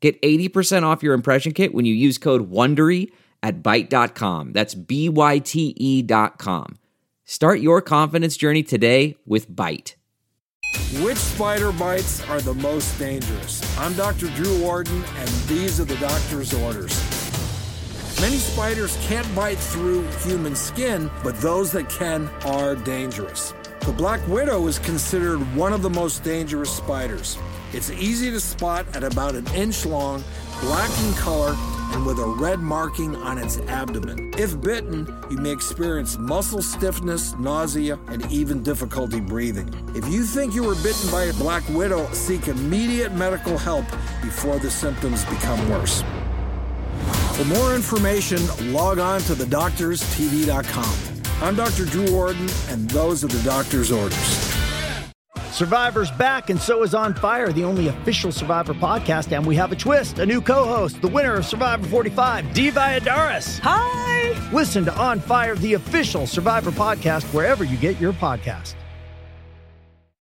Get 80% off your impression kit when you use code WONDERY at Byte.com. That's B-Y-T-E dot com. Start your confidence journey today with Byte. Which spider bites are the most dangerous? I'm Dr. Drew Ordon, and these are the doctor's orders. Many spiders can't bite through human skin, but those that can are dangerous. The black widow is considered one of the most dangerous spiders. It's easy to spot at about an inch long, black in color, and with a red marking on its abdomen. If bitten, you may experience muscle stiffness, nausea, and even difficulty breathing. If you think you were bitten by a black widow, seek immediate medical help before the symptoms become worse. For more information, log on to thedoctorstv.com. I'm Dr. Drew Ordon, and those are the doctor's orders. Survivor's back, and so is On Fire, the only official Survivor podcast. And we have a twist, a new co host, the winner of Survivor 45, Dee Valladares. Hi! Listen to On Fire, the official Survivor podcast, wherever you get your podcast.